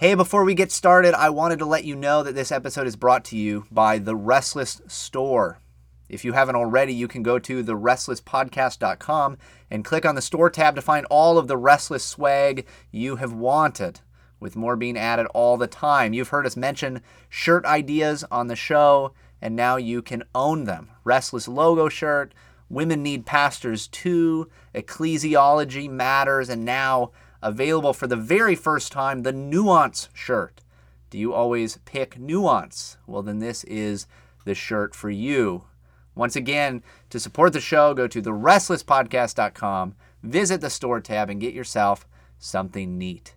Hey, before we get started, I wanted to let you know that this episode is brought to you by The Restless Store. If you haven't already, you can go to therestlesspodcast.com and click on the store tab to find all of the Restless swag you have wanted, with more being added all the time. You've heard us mention shirt ideas on the show, and now you can own them. Restless logo shirt, Women Need Pastors too, Ecclesiology Matters, and now available for the very first time, the Nuance shirt. Do you always pick Nuance? Well, then this is the shirt for you. Once again, to support the show, go to therestlesspodcast.com, visit the store tab, and get yourself something neat.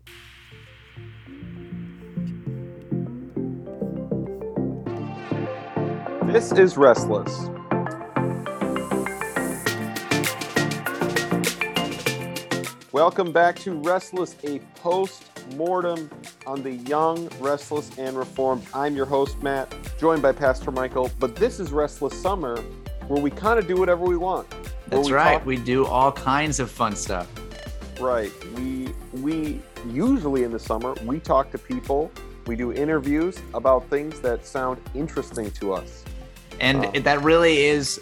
This is Restless. Welcome back to Restless, a post mortem on the young, restless, and reformed. I'm your host, Matt, joined by Pastor Michael. But this is Restless Summer, where we kind of do whatever we want. That's we right. Talk- we do all kinds of fun stuff. Right. We we usually in the summer we talk to people. We do interviews about things that sound interesting to us. And uh, that really is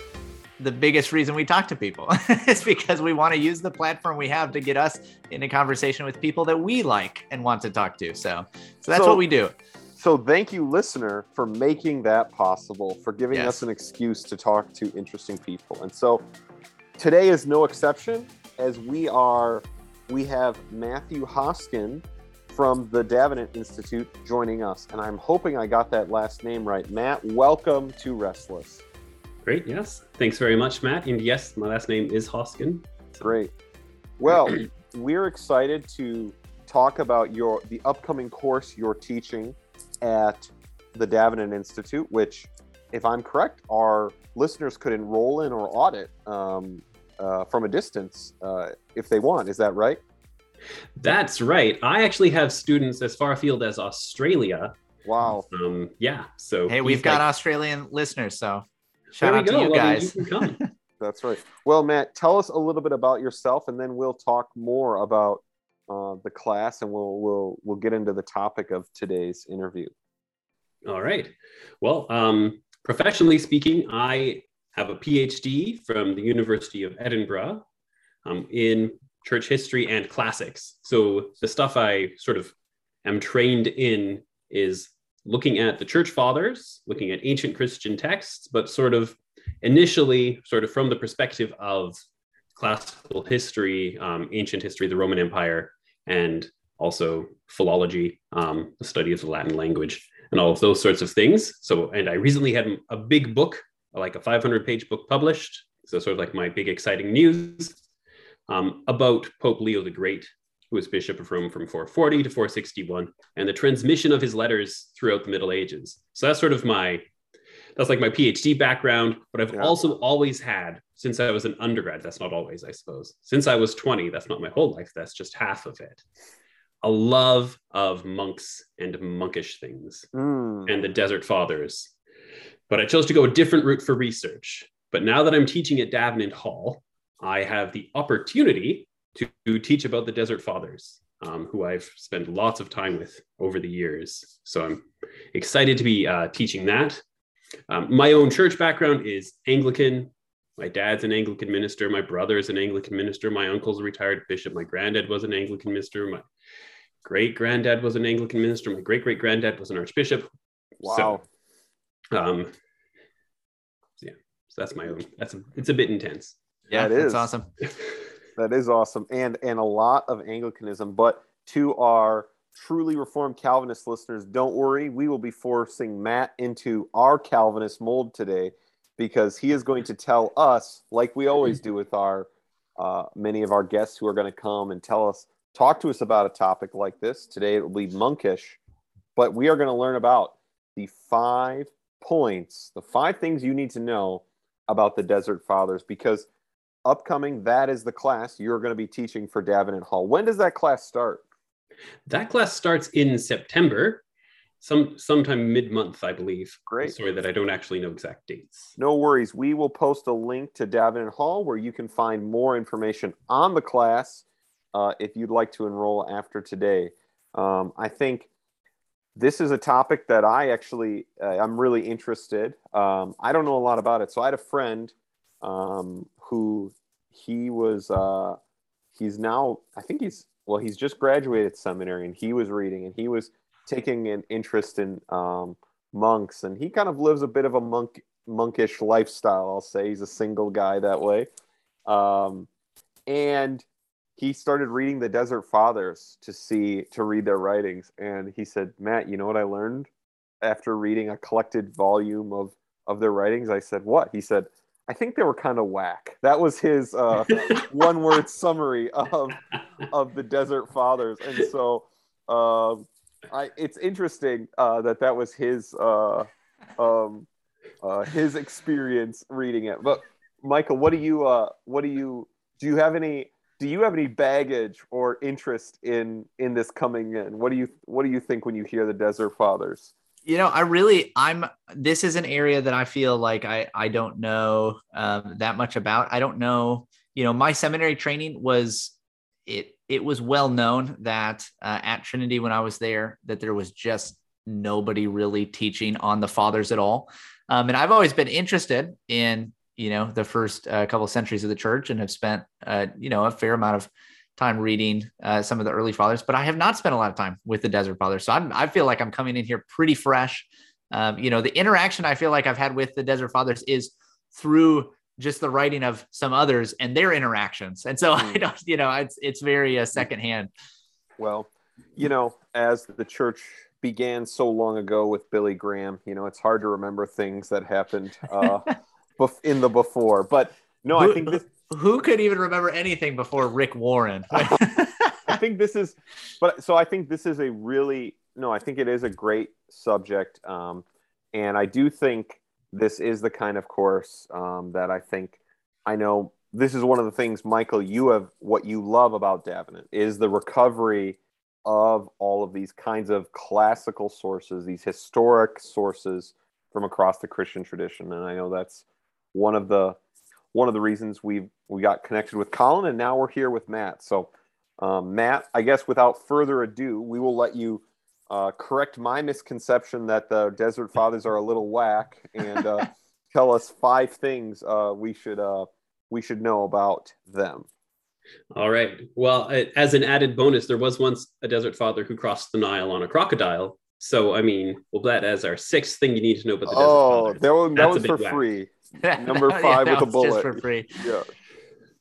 the biggest reason we talk to people is because we want to use the platform we have to get us in a conversation with people that we like and want to talk to. So, so that's so, what we do. So thank you, listener, for making that possible, for giving yes. us an excuse to talk to interesting people. And so today is no exception as we are we have Matthew Hoskin from the Davenant Institute joining us. And I'm hoping I got that last name right. Matt, welcome to Restless. Great. Yes. Thanks very much, Matt. And yes, my last name is Hoskin. Great. Well, we're excited to talk about your the upcoming course you're teaching at the Davenant Institute, which, if I'm correct, our listeners could enroll in or audit um, uh, from a distance uh, if they want. Is that right? That's right. I actually have students as far afield as Australia. Wow. Um, yeah. So hey, we've got like, Australian listeners, so Shout out to you guys. You That's right. Well, Matt, tell us a little bit about yourself, and then we'll talk more about uh, the class, and we'll we'll we'll get into the topic of today's interview. All right. Well, um, professionally speaking, I have a PhD from the University of Edinburgh um, in church history and classics. So the stuff I sort of am trained in is looking at the church fathers, looking at ancient Christian texts, but sort of initially, sort of from the perspective of classical history, um, ancient history, the Roman Empire, and also philology, um, the study of the Latin language, and all of those sorts of things. So, and I recently had a big book, like a 500 page book published. So, sort of like my big exciting news um, about Pope Leo the Great who was Bishop of Rome from 440 to 461, and the transmission of his letters throughout the Middle Ages. So that's sort of my that's like my PhD background, but I've yeah. also always had since I was an undergrad. That's not always, I suppose. Since I was 20, that's not my whole life. That's just half of it. A love of monks and monkish things mm. and the Desert Fathers. But I chose to go a different route for research. But now that I'm teaching at Davenant Hall, I have the opportunity to teach about the Desert Fathers, um, who I've spent lots of time with over the years. So I'm excited to be uh, teaching that. Um, my own church background is Anglican. My dad's an Anglican minister. My brother is an Anglican minister. My uncle's a retired bishop. My granddad was an Anglican minister. My great granddad was an Anglican minister. My great great granddad was an archbishop. Wow. So, um, yeah, so that's my own. That's a, it's a bit intense. Yeah, it is. awesome. That is awesome, and and a lot of Anglicanism. But to our truly Reformed Calvinist listeners, don't worry, we will be forcing Matt into our Calvinist mold today, because he is going to tell us, like we always do with our uh, many of our guests who are going to come and tell us, talk to us about a topic like this. Today it will be monkish, but we are going to learn about the five points, the five things you need to know about the Desert Fathers, because upcoming, that is the class you're going to be teaching for Davenant Hall. When does that class start? That class starts in September, some sometime mid-month, I believe. Great. Sorry that I don't actually know exact dates. No worries. We will post a link to Davenant Hall where you can find more information on the class uh, if you'd like to enroll after today. Um, I think this is a topic that I actually uh, I'm really interested. Um, I don't know a lot about it, so I had a friend um, who he was uh, he's now I think he's well he's just graduated seminary and he was reading and he was taking an interest in um, monks and he kind of lives a bit of a monk monkish lifestyle. I'll say he's a single guy that way, um, and he started reading the Desert Fathers to see to read their writings, and he said, "Matt, you know what I learned after reading a collected volume of of their writings?" I said, "What?" He said, "I think they were kind of whack." That was his uh, one word summary of of the Desert Fathers, and so um, I, it's interesting uh, that that was his uh, um, uh, his experience reading it. But Michael, what do you uh, what do you do? You have any do you have any baggage or interest in in this coming in? What do you what do you think when you hear the Desert Fathers? You know, I really I'm this is an area that I feel like I I don't know um, that much about. I don't know. You know, my seminary training was it it was well known that uh, at Trinity when I was there that there was just nobody really teaching on the fathers at all. Um, and I've always been interested in you know the first uh, couple of centuries of the church and have spent uh, you know a fair amount of time reading uh, some of the early fathers but i have not spent a lot of time with the desert fathers so I'm, i feel like i'm coming in here pretty fresh um, you know the interaction i feel like i've had with the desert fathers is through just the writing of some others and their interactions and so mm. i hmm. don't you know it's it's very uh, secondhand well you know as the church began so long ago with billy graham you know it's hard to remember things that happened uh, in the before. But no, I think this. Who could even remember anything before Rick Warren? I think this is, but so I think this is a really no. I think it is a great subject, um, and I do think this is the kind of course um, that I think I know. This is one of the things, Michael. You have what you love about Davenant is the recovery of all of these kinds of classical sources, these historic sources from across the Christian tradition, and I know that's one of the one of the reasons we we got connected with Colin, and now we're here with Matt. So, um, Matt, I guess without further ado, we will let you uh, correct my misconception that the Desert Fathers are a little whack, and uh, tell us five things uh, we should uh, we should know about them. All right. Well, as an added bonus, there was once a Desert Father who crossed the Nile on a crocodile. So, I mean, we'll that as our sixth thing you need to know about the Desert oh, Father. Oh, that, that was for whack. free. Number five yeah, with a bullet. for free. Yeah.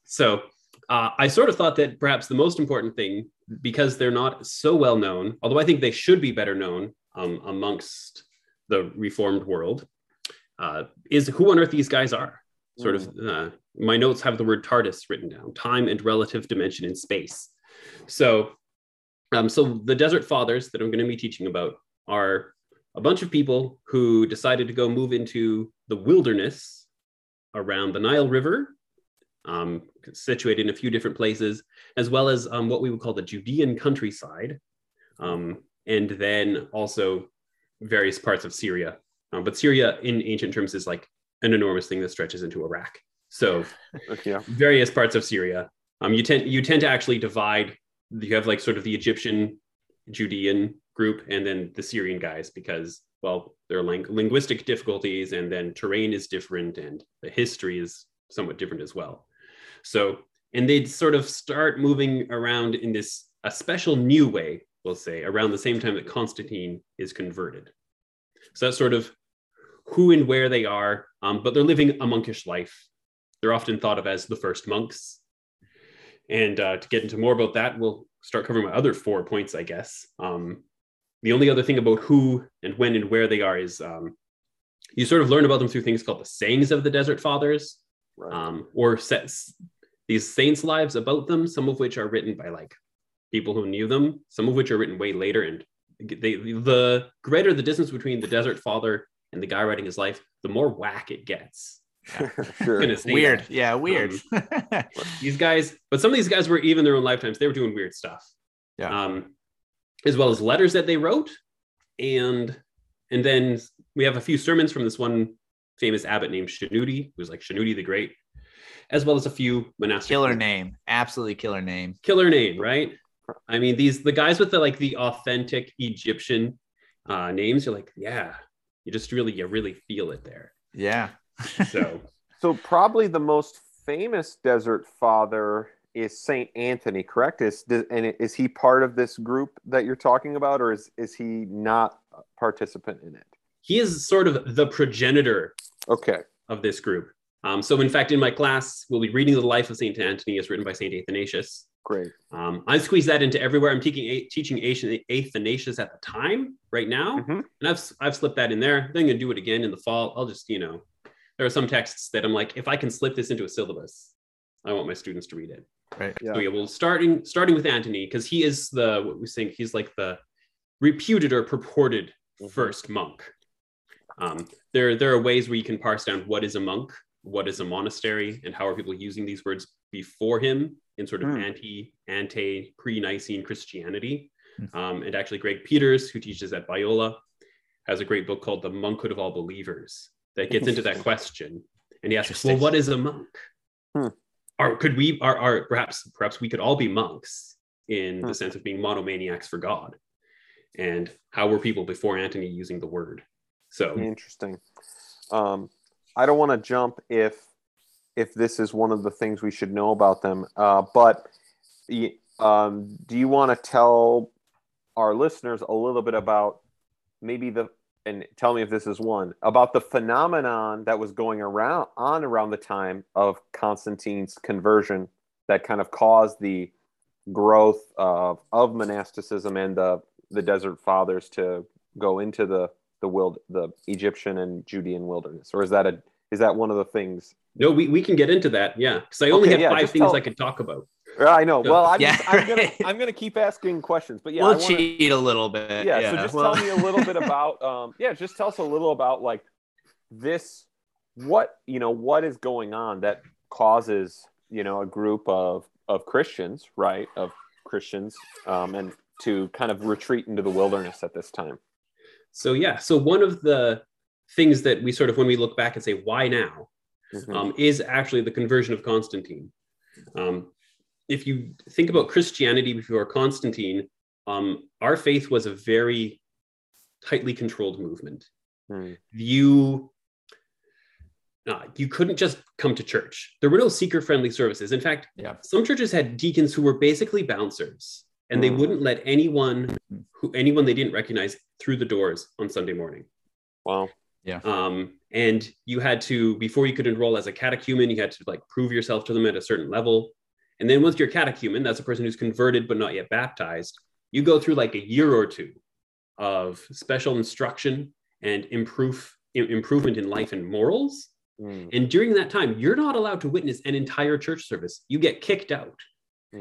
So uh, I sort of thought that perhaps the most important thing, because they're not so well known, although I think they should be better known um, amongst the reformed world, uh, is who on earth these guys are. Sort mm. of, uh, my notes have the word TARDIS written down: time and relative dimension in space. So, um, so the Desert Fathers that I'm going to be teaching about are a bunch of people who decided to go move into the wilderness around the Nile River, um, situated in a few different places, as well as um, what we would call the Judean countryside, um, and then also various parts of Syria. Um, but Syria, in ancient terms, is like an enormous thing that stretches into Iraq. So, yeah. various parts of Syria. Um, you tend you tend to actually divide. You have like sort of the Egyptian, Judean group, and then the Syrian guys because well, there are ling- linguistic difficulties, and then terrain is different, and the history is somewhat different as well. So, and they'd sort of start moving around in this a special new way, we'll say, around the same time that Constantine is converted. So that's sort of who and where they are, um, but they're living a monkish life. They're often thought of as the first monks. And uh, to get into more about that, we'll start covering my other four points, I guess. Um, the only other thing about who and when and where they are is um, you sort of learn about them through things called the sayings of the desert fathers right. um, or sets these saints lives about them some of which are written by like people who knew them some of which are written way later and they the greater the distance between the desert father and the guy writing his life the more whack it gets sure. weird that. yeah weird um, these guys but some of these guys were even their own lifetimes they were doing weird stuff yeah um as well as letters that they wrote. And and then we have a few sermons from this one famous abbot named Shenouda, who's like Shenouda the Great, as well as a few monastic. Killer name, absolutely killer name. Killer name, right? I mean, these the guys with the like the authentic Egyptian uh, names, you're like, yeah, you just really, you really feel it there. Yeah. So So probably the most famous desert father is Saint Anthony, correct? Is and is he part of this group that you're talking about, or is is he not a participant in it? he is sort of the progenitor Okay. of this group. Um, so, in fact, in my class, we'll be reading the life of Saint Anthony, as written by Saint Athanasius. Great. Um, I squeeze that into everywhere. I'm teaching teaching Athanasius at the time, right now, Mhm. and I've I've slipped that in there. Then I'm gonna do it again in the fall. I'll just you know, there are some texts that I'm like, if I can slip this into a syllabus, I want my students to read it. Right. Yeah. So yeah, well, starting starting with Antony because he is the what we think he's like the reputed or purported Mhm. first monk. Um, there there are ways where you can parse down what is a monk, what is a monastery, and how are people using these words before him in sort of Hmm. anti ante pre Nicene Christianity. Hmm. Um, and actually, Greg Peters, who teaches at Biola, has a great book called The Monkhood of All Believers that gets into that question. And he asks, well, what is a monk? Hmm. Or could we, are, are perhaps, perhaps we could all be monks in Hmm. the sense of being monomaniacs for God? And how were people before Antony using the word? So, Interesting. Um, I don't want to jump if if this is one of the things we should know about them, uh, but um, do you want to tell our listeners a little bit about maybe the and tell me if this is one about the phenomenon that was going around on around the time of Constantine's conversion that kind of caused the growth of, of monasticism and the the desert fathers to go into the the wild the Egyptian and Judean wilderness, or is that a is that one of the things? no, we, we can get into that. Yeah. Because I only Okay, have yeah, five things tell- I could talk about. Yeah, I know. Well, I'm, Yeah, just, I'm gonna. I'm gonna keep asking questions, but yeah, we'll I wanna, cheat a little bit. yeah, So just well- tell me a little bit about um yeah, just tell us a little about like this what you know what is going on that causes you know a group of of Christians right of Christians um and to kind of retreat into the wilderness at this time. So, yeah. So, one of the things that we sort of, when we look back and say, why now? Mhm. um, is actually the conversion of Constantine. Um, if you think about Christianity before Constantine, um, our faith was a very tightly controlled movement. Hmm. You uh, you couldn't just come to church. There were no seeker-friendly services. In fact, Yeah. some churches had deacons who were basically bouncers, and they Hmm. wouldn't let anyone who anyone they didn't recognize through the doors on Sunday morning. Wow. Um, and you had to, before you could enroll as a catechumen, you had to like prove yourself to them at a certain level. And then once you're catechumen, that's a person who's converted but not yet baptized. You go through like a year or two of special instruction and improve im- improvement in life and morals. Hmm. And during that time, you're not allowed to witness an entire church service. You get kicked out.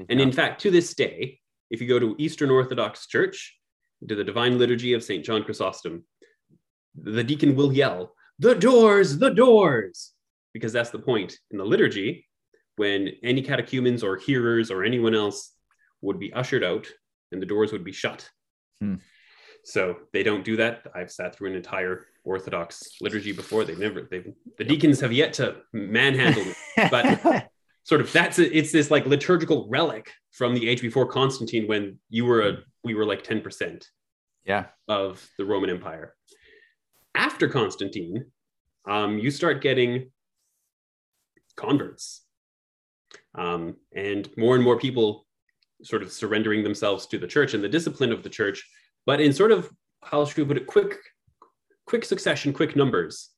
And in fact, to this day, if you go to Eastern Orthodox Church, to the Divine Liturgy of St. John Chrysostom, the deacon will yell, The doors, the doors, because that's the point in the liturgy when any catechumens or hearers or anyone else would be ushered out and the doors would be shut. Hmm. So they don't do that. I've sat through an entire Orthodox liturgy before. They've never, they've, the deacons have yet to manhandle me but sort of that's a, it's this like liturgical relic from the age before Constantine when you were a we were like 10% yeah. of the Roman Empire. After Constantine, um, you start getting converts. Um, and more and more people sort of surrendering themselves to the church and the discipline of the church, but in sort of how should we put it, quick, quick succession, quick numbers.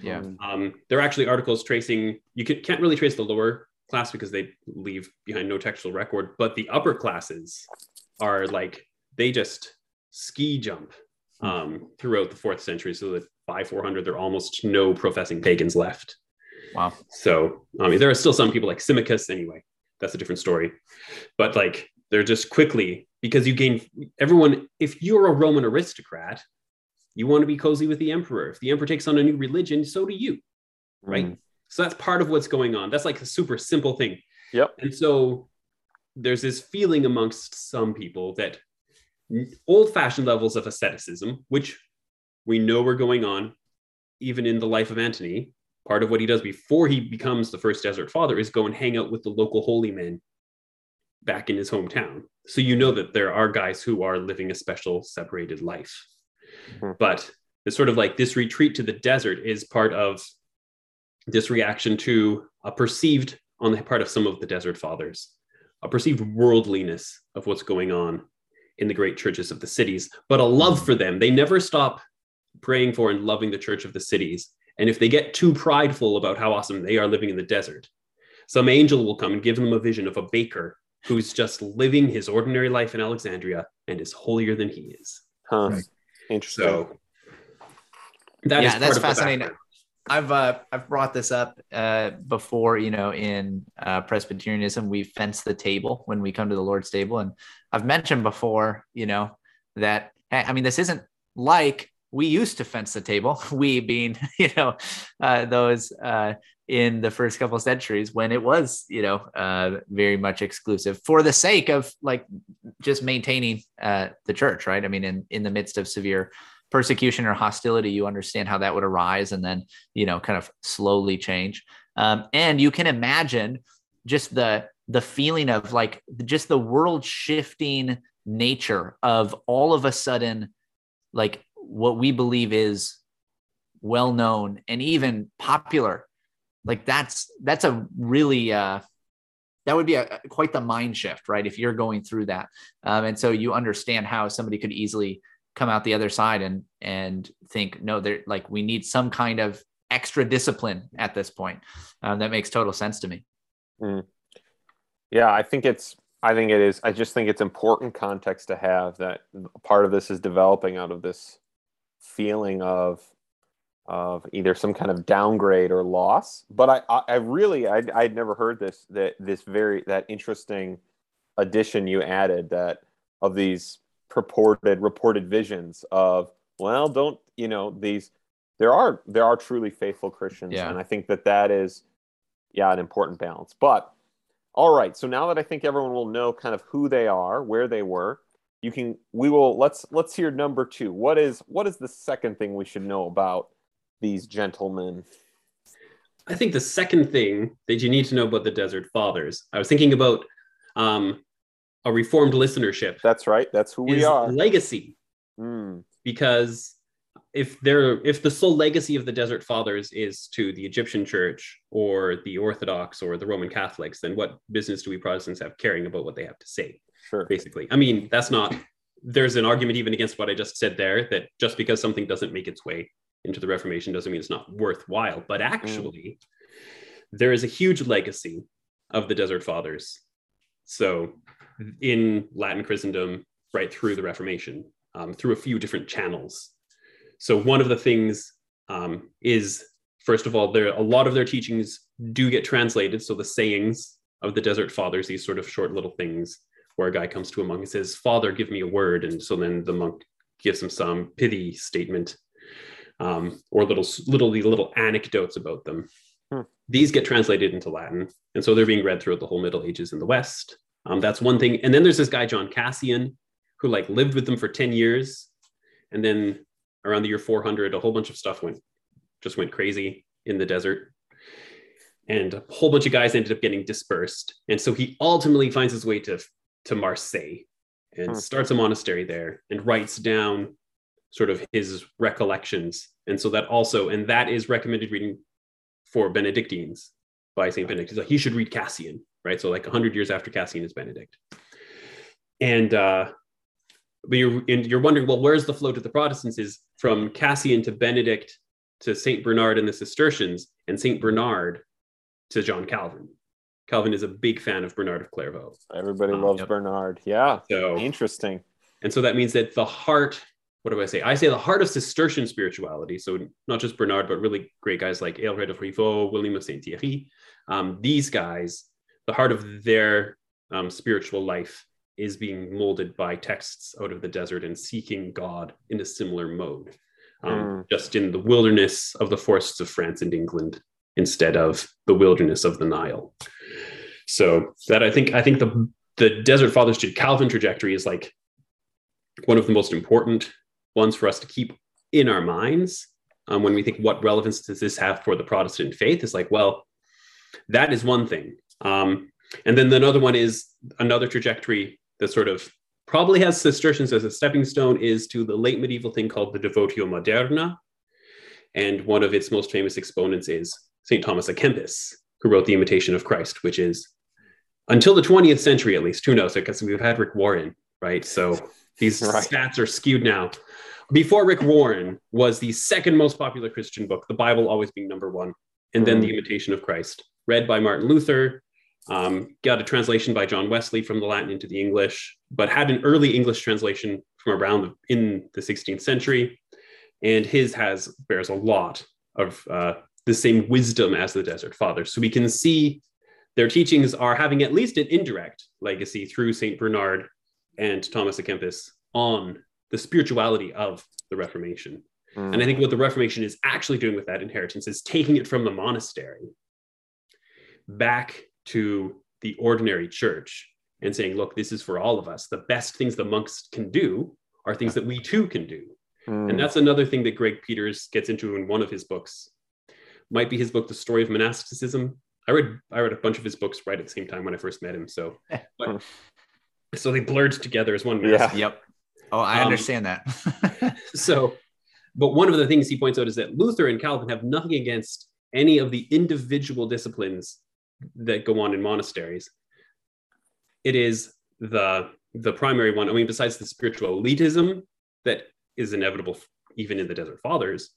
Yeah. Um, there are actually articles tracing, you can, can't really trace the lower class because they leave behind no textual record, but the upper classes are like, they just ski jump um, throughout the fourth century. So that by 400, there are almost no professing pagans left. Wow. So, I mean, there are still some people like Symmachus anyway. That's a different story. But like, they're just quickly, because you gain everyone, if you're a Roman aristocrat, you want to be cozy with the emperor. If the emperor takes on a new religion, so do you, right? Mm. So that's part of what's going on. That's like a super simple thing. Yep. And so there's this feeling amongst some people that old fashioned levels of asceticism, which we know were going on even in the life of Antony, part of what he does before he becomes the first desert father is go and hang out with the local holy men back in his hometown. So you know that there are guys who are living a special separated life. Hmm. But it's sort of like this retreat to the desert is part of this reaction to a perceived on the part of some of the desert fathers, a perceived worldliness of what's going on in the great churches of the cities, but a love for them. They never stop praying for and loving the church of the cities. And if they get too prideful about how awesome they are living in the desert, some angel will come and give them a vision of a baker who's just living his ordinary life in Alexandria and is holier than he is. Huh. Right. Interesting. So that Yeah, is that's fascinating. I've uh, I've brought this up uh, before. You know, in uh, Presbyterianism, we fence the table when we come to the Lord's table, and I've mentioned before. You know that I mean, this isn't like we used to fence the table. We being you know uh, those uh, in the first couple of centuries when it was you know uh, very much exclusive for the sake of like just maintaining uh, the church, right? I mean, in in the midst of severe persecution or hostility, you understand how that would arise and then, you know, kind of slowly change. Um, and you can imagine just the the feeling of like just the world shifting nature of all of a sudden, like what we believe is well known and even popular. Like that's that's a really uh that would be a, quite the mind shift, right? If you're going through that, um, and so you understand how somebody could easily come out the other side and and think no they're like we need some kind of extra discipline at this point um, that makes total sense to me Yeah, I think it's I think it is I just think it's important context to have that part of this is developing out of this feeling of of either some kind of downgrade or loss. But I I, I really I I'd never heard this that this very that interesting addition you added that of these purported reported visions of well don't you know these there are there are truly faithful Christians Yeah. and I think that that is yeah an important balance. But all right, so now that I think everyone will know kind of who they are, where they were, you can we will let's let's hear number 2. What is what is the second thing we should know about these gentlemen? I think the second thing that you need to know about the Desert Fathers, I was thinking about um, a reformed listenership. That's right. That's who we are. legacy, Mm, because if they're if the sole legacy of the Desert Fathers is to the Egyptian Church or the Orthodox or the Roman Catholics, then what business do we Protestants have caring about what they have to say? Sure. Basically, I mean that's not. There's an argument even against what I just said there that just because something doesn't make its way into the Reformation doesn't mean it's not worthwhile. But actually, there is a huge legacy of the Desert Fathers. So, in Latin Christendom, right through the Reformation, um, through a few different channels. So, one of the things um, is, first of all, there a lot of their teachings do get translated. So, the sayings of the Desert Fathers, these sort of short little things, where a guy comes to a monk and says, "Father, give me a word," and so then the monk gives him some pithy statement um, or little little little anecdotes about them. Hmm. These get translated into Latin, and so they're being read throughout the whole Middle Ages in the West. Um, that's one thing. And then there's this guy John Cassian, who like lived with them for ten years, and then around the year 400, a whole bunch of stuff went just went crazy in the desert, and a whole bunch of guys ended up getting dispersed. And so he ultimately finds his way to to Marseille and Hmm. starts a monastery there and writes down sort of his recollections. And so that also, and that is recommended reading for Benedictines by St. Benedict. So he should read Cassian, right? So like 100 years after Cassian is Benedict. And, uh, but you're, and you're wondering, well, where's the flow to the Protestants is from Cassian to Benedict to St. Bernard and the Cistercians and St. Bernard to John Calvin. Calvin is a big fan of Bernard of Clairvaux. Everybody Um, loves yep. Bernard. Yeah. So Interesting. and so that means that the heart, what do I say? I say the heart of Cistercian spirituality. So not just Bernard, but really great guys like Aelred of Rievaulx, William of Saint Thierry. Um, these guys, the heart of their um, spiritual life is being molded by texts out of the desert and seeking God in a similar mode, um, just in the wilderness of the forests of France and England instead of the wilderness of the Nile. So that I think I think the the Desert Fathers to Calvin trajectory is like one of the most important ones for us to keep in our minds um, when we think what relevance does this have for the Protestant faith? Is like, well, that is one thing. Um, and then another one is another trajectory that sort of probably has Cistercians as a stepping stone is to the late medieval thing called the Devotio Moderna. And one of its most famous exponents is St. Thomas à Kempis, who wrote The Imitation of Christ, which is until the 20th century, at least, who knows? Because we've had Rick Warren, right? So these right. stats are skewed now. Before Rick Warren was the second most popular Christian book, the Bible always being number one, and then mm. The Imitation of Christ, read by Martin Luther, um, got a translation by John Wesley from the Latin into the English, but had an early English translation from around in the 16th century. And his has bears a lot of uh, the same wisdom as the Desert Fathers. So we can see their teachings are having at least an indirect legacy through St. Bernard and Thomas à Kempis on the spirituality of the Reformation. Mm. And I think what the Reformation is actually doing with that inheritance is taking it from the monastery back to the ordinary church and saying, look, this is for all of us. The best things the monks can do are things that we too can do. Mm. And that's another thing that Greg Peters gets into in one of his books. Might be his book, The Story of Monasticism. I read I read a bunch of his books right at the same time when I first met him. So but, so they blurred together as one Yeah. Yep. Oh, I um, understand that. so but one of the things he points out is that Luther and Calvin have nothing against any of the individual disciplines that go on in monasteries. It is the the primary one. I mean, besides the spiritual elitism that is inevitable even in the Desert Fathers,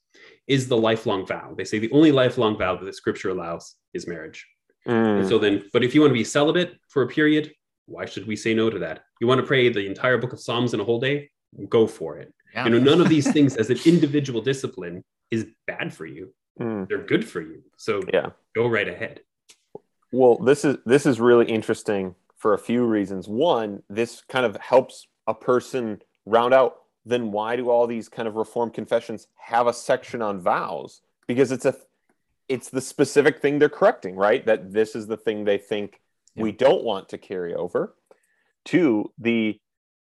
is the lifelong vow. They say the only lifelong vow that the Scripture allows is marriage. Mm. so then, but if you want to be celibate for a period, why should we say no to that? You want to pray the entire book of Psalms in a whole day? Go for it. Yeah. You know, none of these things as an individual discipline is bad for you. Mm. They're good for you. So yeah, go right ahead. Well, this is this is really interesting for a few reasons. One, this kind of helps a person round out then why do all these kind of reformed confessions have a section on vows? Because it's a it's the specific thing they're correcting, right? That this is the thing they think yeah. we don't want to carry over. Two, the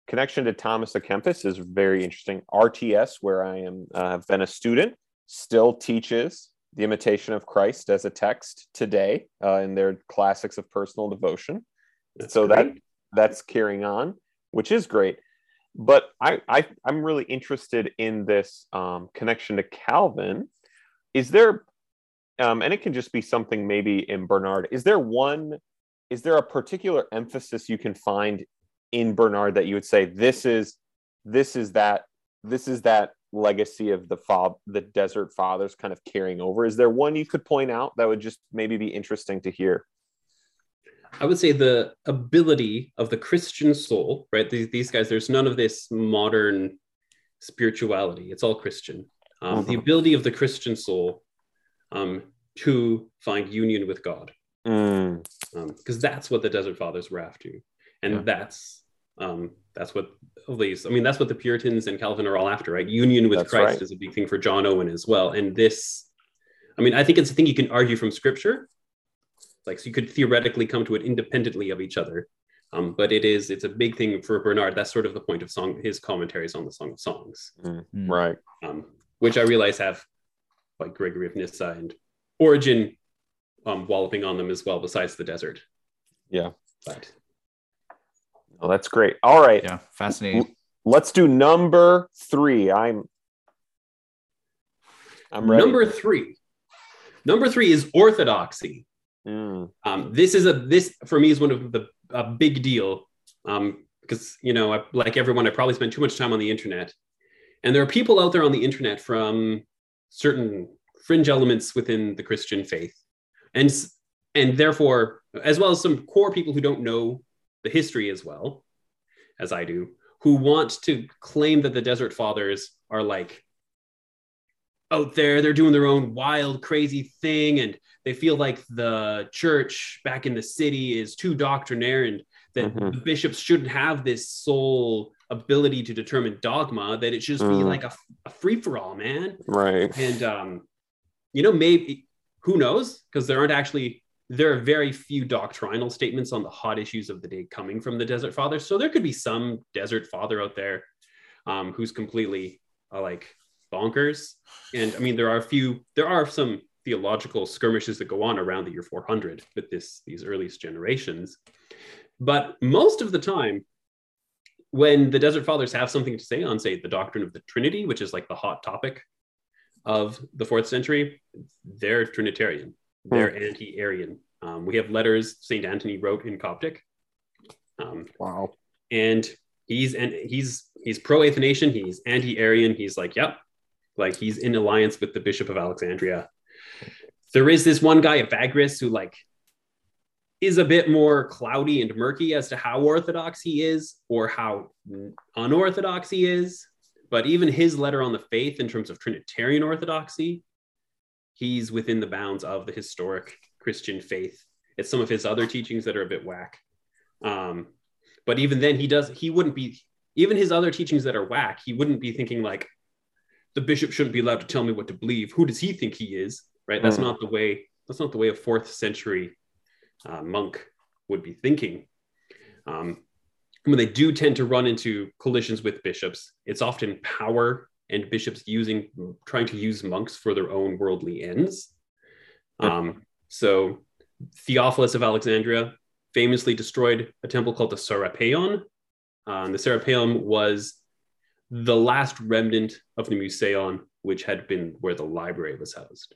connection to Thomas à Kempis is very interesting. RTS, where I am uh, have been a student, still teaches the imitation of Christ as a text today uh, in their classics of personal devotion. That's so great. that that's carrying on, which is great. But I, I I'm really interested in this um, connection to Calvin. Is there, um, and it can just be something maybe in Bernard. Is there one? Is there a particular emphasis you can find in Bernard that you would say this is this is that this is that legacy of the fa- the desert fathers kind of carrying over is there one you could point out that would just maybe be interesting to hear i would say the ability of the christian soul right these, these guys there's none of this modern spirituality it's all christian um, mm-hmm. the ability of the christian soul um, to find union with god because mm. um, that's what the desert fathers were after and yeah. that's um, that's what at least I mean that's what the Puritans and Calvin are all after, right? Union with that's Christ right. is a big thing for John Owen as well. And this, I mean, I think it's a thing you can argue from Scripture, like so you could theoretically come to it independently of each other. Um, but it is it's a big thing for Bernard. That's sort of the point of song his commentaries on the Song of Songs, mm-hmm. right? Um, which I realize have like Gregory of Nyssa and Origen um, walloping on them as well, besides the desert. Yeah, but Oh, that's great. All right. Yeah, fascinating. Let's do number three. I'm I'm ready. Number three. Number three is orthodoxy. Um, this is a this for me is one of the a big deal um, because you know I, like everyone I probably spend too much time on the internet, and there are people out there on the internet from certain fringe elements within the Christian faith, and and therefore as well as some core people who don't know the history as well as I do, who want to claim that the Desert Fathers are like out there, they're doing their own wild, crazy thing, and they feel like the church back in the city is too doctrinaire and that mm-hmm. the bishops shouldn't have this sole ability to determine dogma, that it should just mm. be like a, a free for all, man. Right. And, um, you know, maybe who knows? Because there aren't actually there are very few doctrinal statements on the hot issues of the day coming from the Desert Fathers. So there could be some Desert Father out there um, who's completely uh, like bonkers. And I mean, there are a few, there are some theological skirmishes that go on around the year 400 with this these earliest generations. But most of the time, when the Desert Fathers have something to say on, say, the doctrine of the Trinity, which is like the hot topic of the fourth century, they're Trinitarian. They're Hmm. anti-Arian. Um, we have letters Saint Anthony wrote in Coptic, um, Wow. and he's and he's he's pro-Athanasian. He's anti-Arian. He's like, yep, like he's in alliance with the Bishop of Alexandria. There is this one guy, Evagrius, who like is a bit more cloudy and murky as to how orthodox he is or how unorthodox he is. But even his letter on the faith, in terms of Trinitarian orthodoxy, he's within the bounds of the historic Christian faith. It's some of his other teachings that are a bit whack. Um, but even then, he does he wouldn't be even his other teachings that are whack. He wouldn't be thinking like the bishop shouldn't be allowed to tell me what to believe. Who does he think he is? Right? That's Mm. not the way. That's not the way a fourth century uh, monk would be thinking. Um, when they do tend to run into collisions with bishops, it's often power and bishops using trying to use monks for their own worldly ends. Um, so Theophilus of Alexandria famously destroyed a temple called the Serapeum. Uh, and the Serapeum was the last remnant of the Museon, which had been where the library was housed.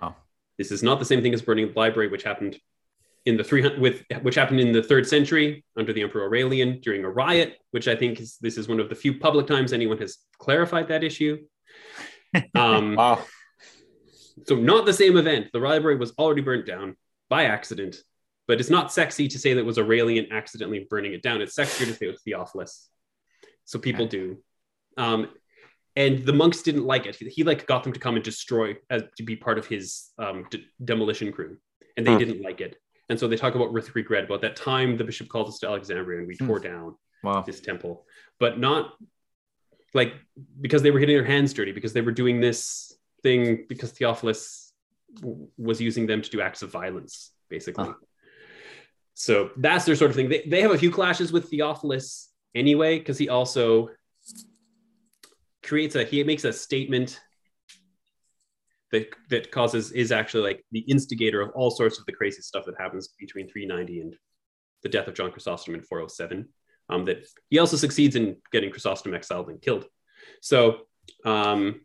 Wow. This is not the same thing as burning the library, which happened in the 300 with which happened in the third century under the Emperor Aurelian during a riot, which I think is this is one of the few public times anyone has clarified that issue. Um, Wow. so not the same event. The library was already burnt down by accident, but it's not sexy to say that it was Aurelian accidentally burning it down. It's sexier to say it was Theophilus. So people do. Um, and the monks didn't like it. He, he, like got them to come and destroy as to be part of his um, d- demolition crew, and they Hmm. didn't like it. And so they talk about with regret about that time the bishop called us to Alexandria and we Hmm. tore down Wow. this temple, but not like because they were getting their hands dirty because they were doing this thing because Theophilus w- was using them to do acts of violence, basically. Huh. So that's their sort of thing. They, they have a few clashes with Theophilus anyway, because he also creates a he makes a statement that that causes is actually like the instigator of all sorts of the crazy stuff that happens between 390 and the death of John Chrysostom in 407. Um, that he also succeeds in getting Chrysostom exiled and killed. So, um,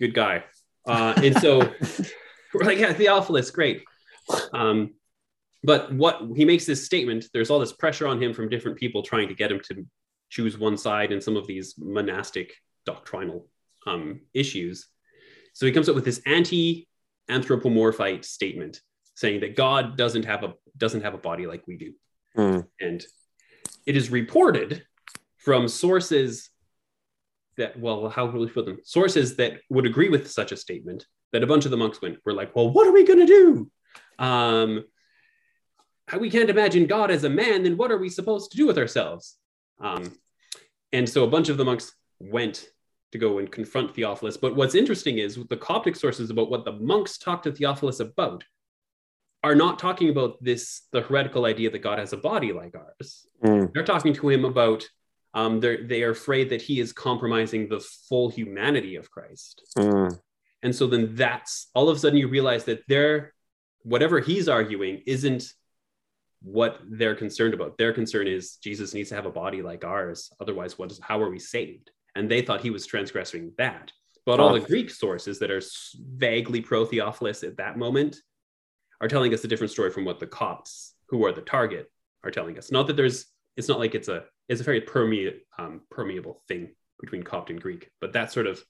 good guy. Uh, and so we're like, yeah, Theophilus, great. Um, but what he makes this statement, there's all this pressure on him from different people trying to get him to choose one side in some of these monastic doctrinal um, issues. So he comes up with this anti-anthropomorphite statement saying that God doesn't have a doesn't have a body like we do. Hmm. And it is reported from sources that, well, how will we put them? Sources that would agree with such a statement that a bunch of the monks went, were like, well, what are we going to do? Um, we can't imagine God as a man, then what are we supposed to do with ourselves? Um, and so a bunch of the monks went to go and confront Theophilus. But what's interesting is the Coptic sources about what the monks talked to Theophilus about are not talking about this the heretical idea that God has a body like ours. Hmm. They're talking to him about um, they're they are afraid that he is compromising the full humanity of Christ. Hmm. And so then that's all of a sudden you realize that they're whatever he's arguing isn't what they're concerned about. Their concern is Jesus needs to have a body like ours. Otherwise, what is how are we saved? And they thought he was transgressing that. But all the Greek sources that are vaguely pro Theophilus at that moment are telling us a different story from what the Copts, who are the target, are telling us. Not that there's, it's not like it's a, it's a very permeate, um, permeable thing between Copt and Greek, but that's sort of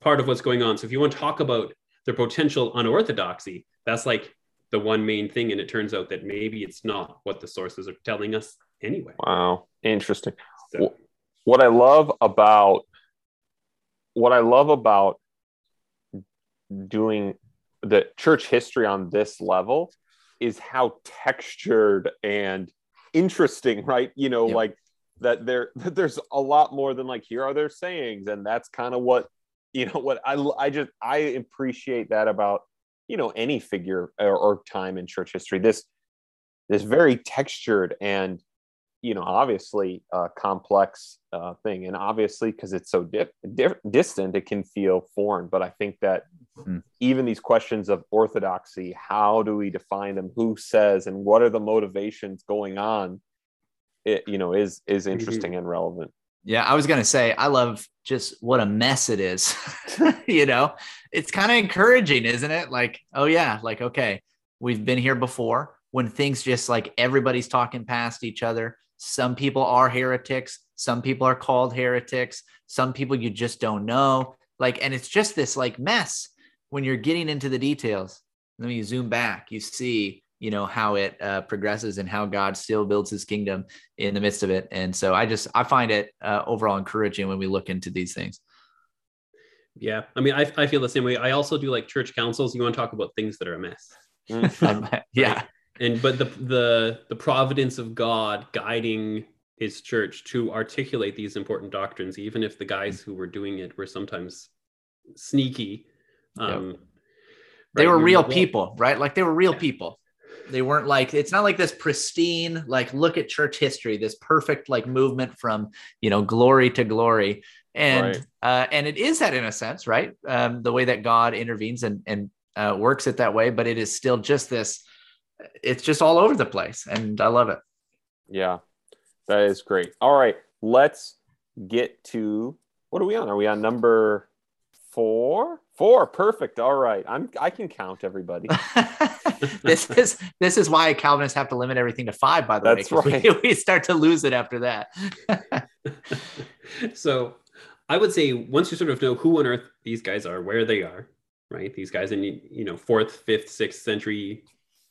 part of what's going on. So if you want to talk about their potential unorthodoxy, that's like the one main thing. And it turns out that maybe it's not what the sources are telling us anyway. Wow. Interesting. So, what I love about what I love about doing the church history on this level is how textured and interesting, right? You know, Yep. like that there that there's a lot more than like here are their sayings and that's kind of what you know what I I just I appreciate that about you know any figure or, or time in church history this this very textured and you know obviously uh, complex uh, thing. And obviously because it's so dip, di- distant it can feel foreign. But i think that Hmm. even these questions of orthodoxy how do we define them? Who says and what are the motivations going on? It, you know is is interesting and relevant. Yeah, I was gonna say I love just what a mess it is. you know, it's kind of encouraging, isn't it? Like, oh yeah, like okay, we've been here before when things just like everybody's talking past each other. Some people are heretics, some people are called heretics, some people you just don't know. Like, and it's just this like mess when you're getting into the details. Then you zoom back, you see you know how it uh, progresses and how God still builds His kingdom in the midst of it. And so I just I find it uh, overall encouraging when we look into these things. Yeah, I mean, I, I feel the same way. I also do like church councils. You want to talk about things that are a mess. Mm. yeah, and but the the the providence of God guiding His church to articulate these important doctrines, even if the guys who were doing it were sometimes sneaky. Um, yep. They were real people, right? Like they were real yeah. people they weren't like it's not like this pristine like look at church history, this perfect like movement from you know glory to glory, and right. uh, and it is that in a sense, right? Um, the way that God intervenes and and uh, works it that way, but it is still just this. It's just all over the place, and I love it. Yeah, that is great. All right, let's get to what are we on? Are we on number four? Four, perfect. All right, I'm. I can count everybody. this is this is why Calvinists have to limit everything to five. By the That's way, right. we, we start to lose it after that. so, I would say once you sort of know who on earth these guys are, where they are, right? These guys in you know fourth, fifth, sixth century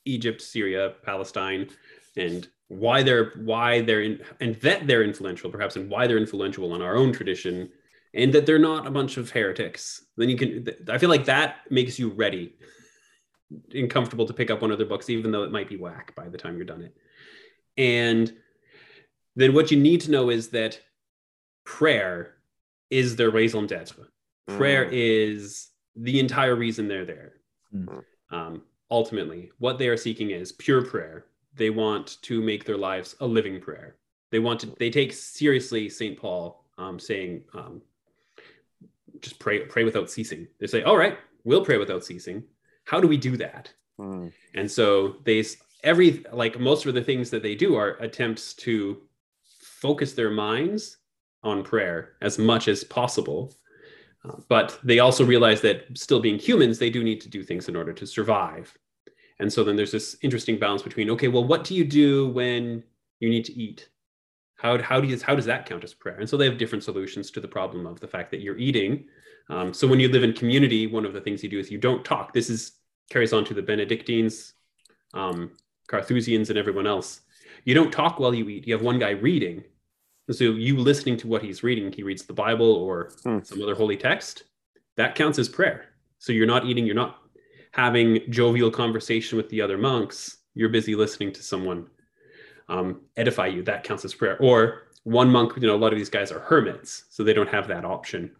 Egypt, Syria, Palestine, and why they're why they're in and that they're influential, perhaps, and why they're influential on our own tradition and that they're not a bunch of heretics, then you can. I feel like that makes you ready and comfortable to pick up one of their books, even though it might be whack by the time you're done it. And then what you need to know is that prayer is their raison d'etre. Prayer mm. is the entire reason they're there. Mm. Um, ultimately, what they are seeking is pure prayer. They want to make their lives a living prayer. They want to. They take seriously Saint Paul um, saying, um, just pray pray without ceasing. They say, all right, we'll pray without ceasing. How do we do that? Mm. And so they every like most of the things that they do are attempts to focus their minds on prayer as much as possible. Uh, but they also realize that still being humans, they do need to do things in order to survive. And so then there's this interesting balance between okay, well, what do you do when you need to eat? How, how, do you, how does that count as prayer? And so they have different solutions to the problem of the fact that you're eating. Um, so when you live in community, one of the things you do is you don't talk. This is carries on to the Benedictines, um, Carthusians, and everyone else. You don't talk while you eat. You have one guy reading. So you listening to what he's reading, he reads the Bible or hmm. some other holy text. That counts as prayer. So you're not eating, you're not having jovial conversation with the other monks. You're busy listening to someone um, edify you, that counts as prayer. Or one monk, you know, a lot of these guys are hermits, so they don't have that option.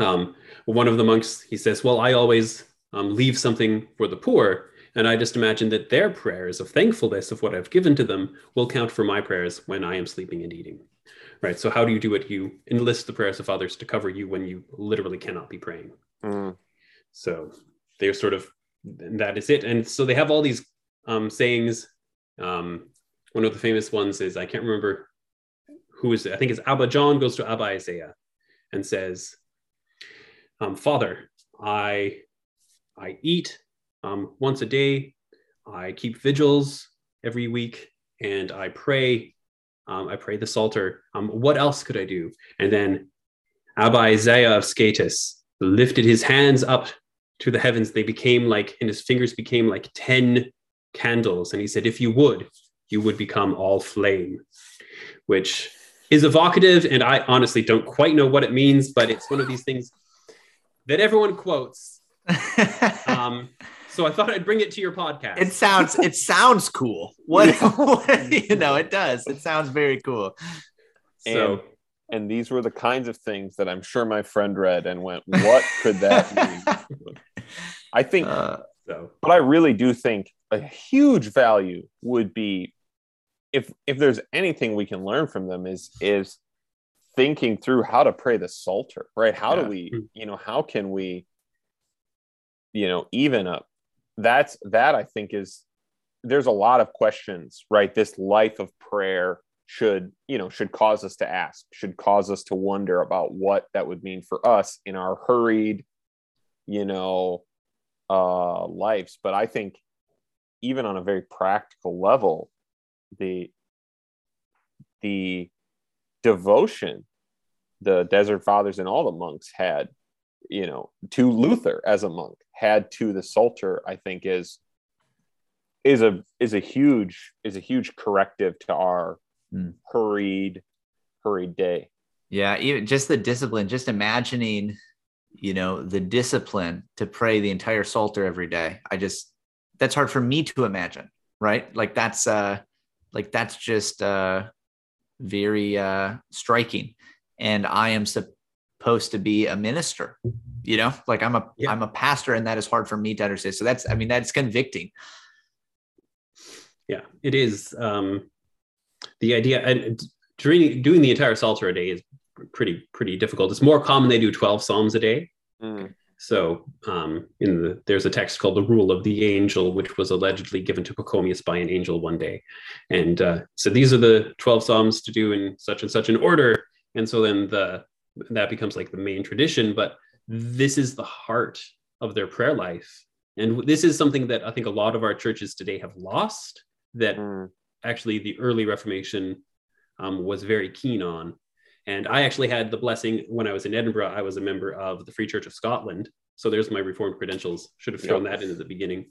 Um, one of the monks, he says, Well, I always um, leave something for the poor. And I just imagine that their prayers of thankfulness of what I've given to them will count for my prayers when I am sleeping and eating. Right. So, how do you do it? You enlist the prayers of others to cover you when you literally cannot be praying. Mm. So, they're sort of, that is it. And so they have all these um, sayings. Um, one of the famous ones is I can't remember who is it. I think it's Abba John goes to Abba Isaiah and says, um, "Father, I I eat um, once a day. I keep vigils every week, and I pray. Um, I pray the Psalter. Um, what else could I do?" And then Abba Isaiah of Scetis lifted his hands up to the heavens. They became like, and his fingers became like ten candles, and he said, "If you would." you would become all flame, which is evocative. And I honestly don't quite know what it means, but it's one of these things that everyone quotes. um, so I thought I'd bring it to your podcast. It sounds it sounds cool. What, what you know, it does. It sounds very cool. So and, and these were the kinds of things that I'm sure my friend read and went, "What could that mean?" I think uh, so. But I really do think a huge value would be if if there's anything we can learn from them is is thinking through how to pray the psalter right how yeah. do we hmm. you know how can we you know even up that's that i think is there's a lot of questions right this life of prayer should you know should cause us to ask should cause us to wonder about what that would mean for us in our hurried you know uh lives but i think even on a very practical level the the devotion the desert fathers and all the monks had you know to luther as a monk had to the psalter i think is is a is a huge is a huge corrective to our Hmm. hurried hurried day Yeah, even just the discipline, just imagining, you know, the discipline to pray the entire Psalter every day. I just that's hard for me to imagine, right? Like that's uh like that's just uh very uh striking. And I am supposed to be a minister, you know, like I'm a Yeah. am a pastor, and that is hard for me to understand. So that's I mean, that's convicting. Yeah, it is. Um, the idea and doing doing the entire Psalter a day is pretty pretty difficult. It's more common they do twelve psalms a day. Mm. So um, in the there's a text called the Rule of the Angel, which was allegedly given to Pachomius by an angel one day, and uh, so these are the twelve psalms to do in such and such an order. And so then the that becomes like the main tradition. But this is the heart of their prayer life, and this is something that I think a lot of our churches today have lost. That Mm. actually the early Reformation um, was very keen on. And I actually had the blessing when I was in Edinburgh, I was a member of the Free Church of Scotland. So there's my Reformed credentials. Should have thrown that in at the beginning.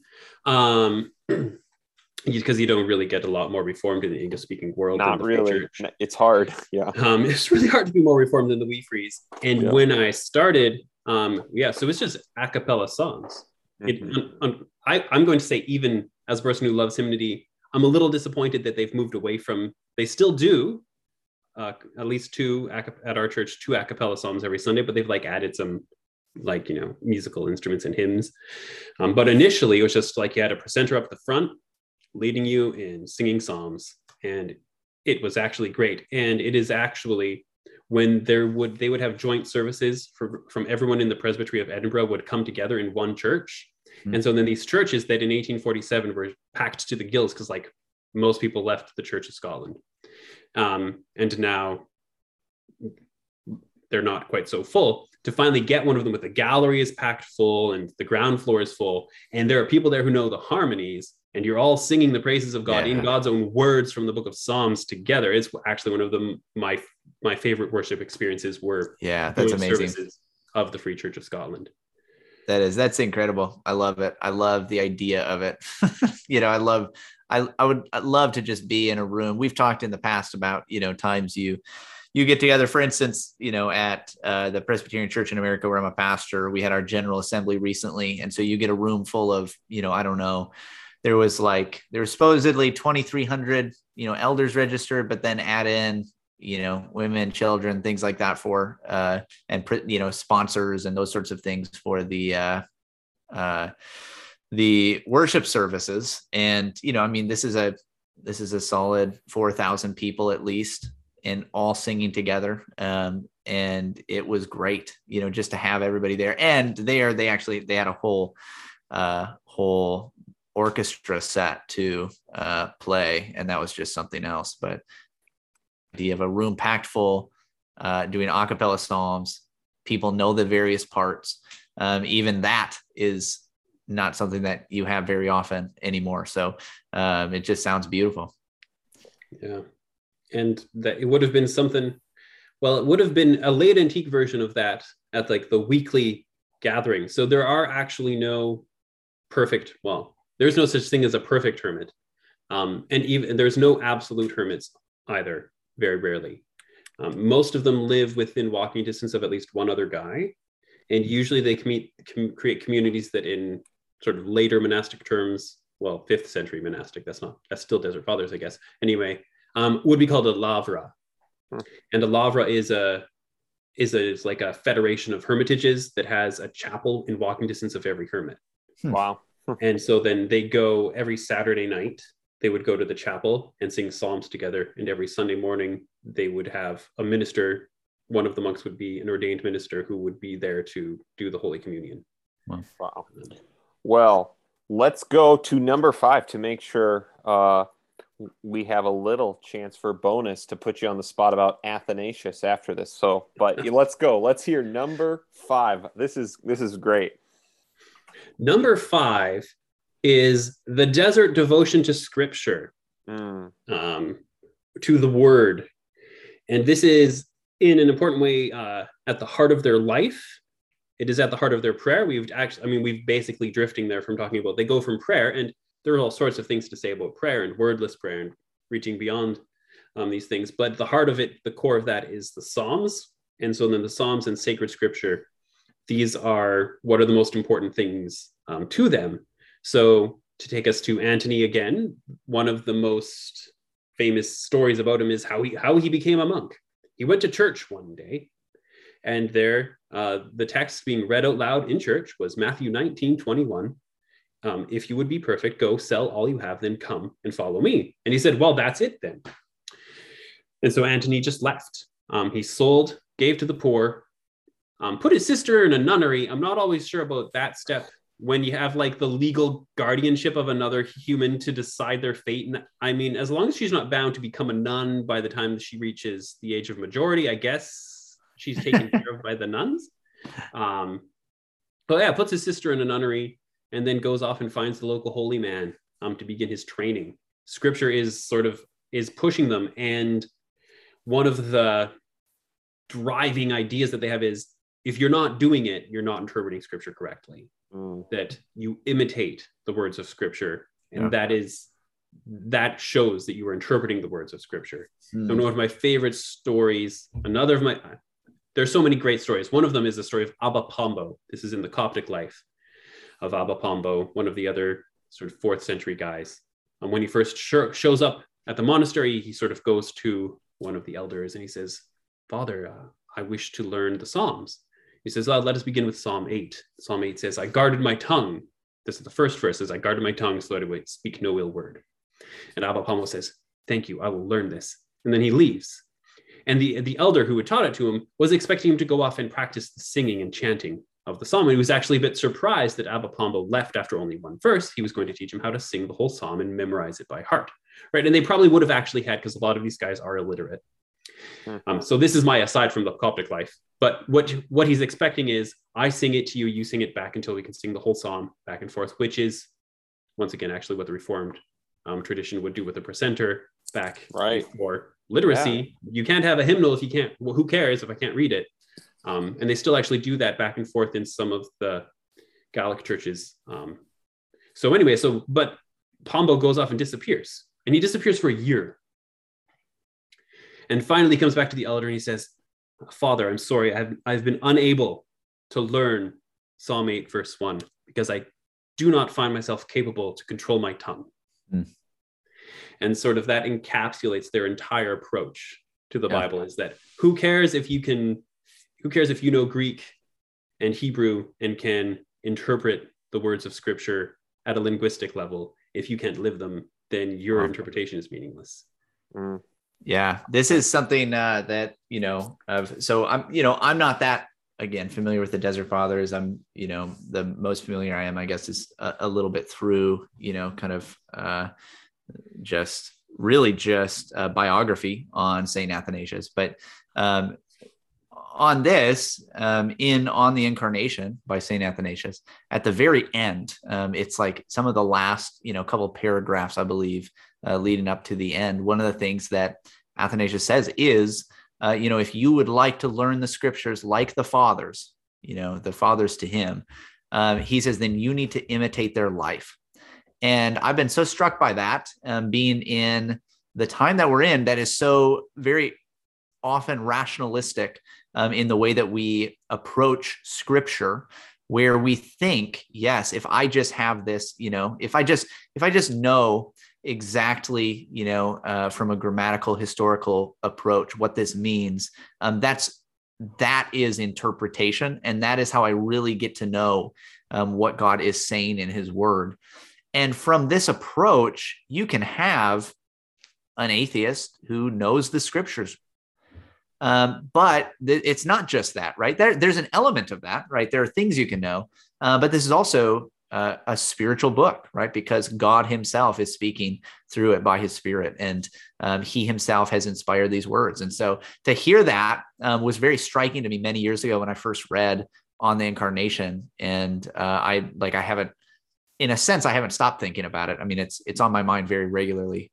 Um, because you don't really get a lot more Reformed in the English speaking world. than not really Church. it's hard yeah Um, it's really hard to be more reformed than the Wee Frees. And Yeah. when I started, um, yeah, so it's just a cappella songs. It, Mhm. un- un- I, I'm going to say, even as a person who loves hymnody, I'm a little disappointed that they've moved away from. They still do, uh, at least two at our church, two a cappella psalms every Sunday, but they've like added some, like you know, musical instruments and hymns. Um, but initially, it was just like you had a presenter up the front, leading you in singing psalms, and it was actually great. And it is actually when there would they would have joint services for, from everyone in the presbytery of edinburgh would come together in one church Hmm. and so then these churches that in 1847 were packed to the gills because like most people left the church of scotland um, and now they're not quite so full. To finally get one of them with the gallery is packed full and the ground floor is full. And there are people there who know the harmonies and you're all singing the praises of god in god's own words from the book of psalms together. It's actually one of the my my favorite worship experiences were Yeah, that's amazing. services of the free church of scotland That is that's incredible. I love it. I love the idea of it. you know, I love I I would I'd love to just be in a room. We've talked in the past about, you know, times you you get together, for instance, you know, at uh, the Presbyterian Church in America, where I'm a pastor, we had our general assembly recently. And so you get a room full of, you know, I don't know, there was like, there was supposedly 2,300, you know, elders registered, but then add in, you know, women, children, things like that for, uh, and, you know, sponsors and those sorts of things for the, uh, uh, the worship services. And, you know, I mean, this is a, this is a solid 4,000 people at least and all singing together. Um, and it was great, you know, just to have everybody there. And there, they actually they had a whole uh, whole orchestra set to uh, play, and that was just something else. But the of a room packed full, uh, doing a cappella psalms, people know the various parts. Um, even that is not something that you have very often anymore. So um, it just sounds beautiful. Yeah. And that it would have been something, well, it would have been a late antique version of that at like the weekly gathering. So there are actually no perfect, well, there's no such thing as a perfect hermit. Um, and even there's no absolute hermits either, very rarely. Um, most of them live within walking distance of at least one other guy. And usually they commu- com- create communities that in sort of later monastic terms, well, fifth century monastic, that's not, that's still Desert Fathers, I guess. Anyway, um, would be called a lavra. Hmm. And a lavra is a is a is like a federation of hermitages that has a chapel in walking distance of every hermit. Hmm. Wow. And so then they go every Saturday night, they would go to the chapel and sing psalms together. And every Sunday morning, they would have a minister. One of the monks would be an ordained minister who would be there to do the Holy Communion. Wow. Well, let's go to number five to make sure uh, we have a little chance for bonus to put you on the spot about Athanasius after this. So, but let's go. Let's hear number five. This is this is great. Number five is the desert devotion to Scripture, Mm, um, to the Word, and this is in an important way uh, at the heart of their life. It is at the heart of their prayer. We've actually, I mean, we've basically drifting there from talking about they go from prayer, and there are all sorts of things to say about prayer and wordless prayer and reaching beyond um, these things. But the heart of it, the core of that is the Psalms. And so then the Psalms and sacred scripture, these are what are the most important things um, to them. So to take us to Antony again, one of the most famous stories about him is how he how he became a monk. He went to church one day, and there uh, the text being read out loud in church was Matthew 19, 21 um, if you would be perfect, go sell all you have, then come and follow me. And he said, well, that's it then. And so Antony just left. Um, he sold, gave to the poor, um, put his sister in a nunnery. I'm not always sure about that step when you have like the legal guardianship of another human to decide their fate. And I mean, as long as she's not bound to become a nun by the time she reaches the age of majority, I guess she's taken care of by the nuns. Um, but yeah, puts his sister in a nunnery and then goes off and finds the local holy man um, to begin his training. Scripture is sort of is pushing them, and one of the driving ideas that they have is if you're not doing it, you're not interpreting Scripture correctly. Mm, That you imitate the words of Scripture, and Yeah. that is that shows that you are interpreting the words of Scripture. Hmm. So one of my favorite stories, another of my, there's so many great stories. One of them is the story of Abba Pambo. This is in the Coptic life of Abba Pambo, one of the other sort of fourth century guys. And when he first sho- shows up at the monastery, he sort of goes to one of the elders and he says, Father, uh, I wish to learn the Psalms. He says, well, let us begin with Psalm 8. Psalm 8 says, I guarded my tongue. This is the first verse, says, I guarded my tongue so that I would speak no ill word. And Abba Pambo says, Thank you, I will learn this. And then he leaves. And the, the elder who had taught it to him was expecting him to go off and practice the singing and chanting of the psalm. And he was actually a bit surprised that Abba Pambo left after only one verse. He was going to teach him how to sing the whole psalm and memorize it by heart. Right. And they probably would have actually had, because a lot of these guys are illiterate. Um, so this is my aside from the Coptic life. But what what he's expecting is I sing it to you, you sing it back until we can sing the whole psalm back and forth, which is once again actually what the Reformed um, tradition would do with the precentor back Right. before literacy. You can't have a hymnal if you can't. Well, who cares if I can't read it? Um, and they still actually do that back and forth in some of the Gaelic churches. Um, so anyway, so but Pambo goes off and disappears, and he disappears for a year. And finally he comes back to the elder and he says, Father, I'm sorry, I've, I've been unable to learn Psalm 8, verse 1, because I do not find myself capable to control my tongue. Hmm. And sort of that encapsulates their entire approach to the Yeah. Bible is that who cares if you can, who cares if you know Greek and Hebrew and can interpret the words of scripture at a linguistic level? If you can't live them, then your interpretation is meaningless. mm. Yeah, this is something uh, that you know. Of so I'm you know I'm not that again familiar with the Desert Fathers. I'm you know the most familiar I am, I guess, is a, a little bit through you know kind of uh, just really just a biography on Saint Athanasius, but um, on this um, in on the Incarnation by Saint Athanasius at the very end, um, it's like some of the last you know couple paragraphs I believe uh, leading up to the end. One of the things that Athanasius says is, uh, you know, if you would like to learn the scriptures like the fathers, you know, the fathers to him, um, he says, then you need to imitate their life. And I've been so struck by that, um, being in the time that we're in, that is so very often rationalistic um, in the way that we approach scripture where we think yes if i just have this you know if i just if i just know exactly you know uh, from a grammatical historical approach what this means um, that's that is interpretation. And that is how i really get to know um, what god is saying in his word. And from this approach you can have an atheist who knows the scriptures um, but th- it's not just that right there, there's an element of that right there are things you can know uh, but this is also uh, a spiritual book, right? Because God Himself is speaking through it by His Spirit, and um, He Himself has inspired these words. And so to hear that um, was very striking to me many years ago when I first read on the Incarnation, and uh, I like I haven't, in a sense, I haven't stopped thinking about it. I mean, it's it's on my mind very regularly.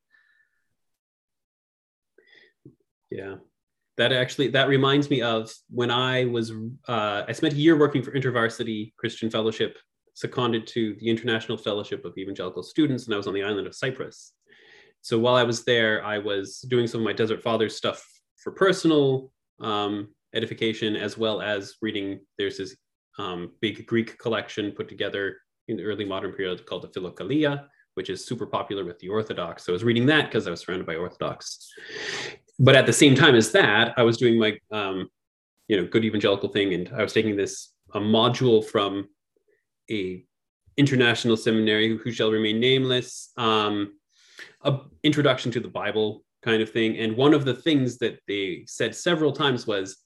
Yeah, that actually that reminds me of when I was uh, I spent a year working for InterVarsity Christian Fellowship, seconded to the International Fellowship of Evangelical Students, and I was on the island of Cyprus. So while I was there, I was doing some of my Desert Fathers stuff for personal um, edification, as well as reading. There's this um, big Greek collection put together in the early modern period called the Philokalia, which is super popular with the Orthodox. So I was reading that because I was surrounded by Orthodox but at the same time as that, I was doing my, um, you know, good evangelical thing, and I was taking this a module from a international seminary who shall remain nameless, um, a introduction to the Bible kind of thing. And one of the things that they said several times was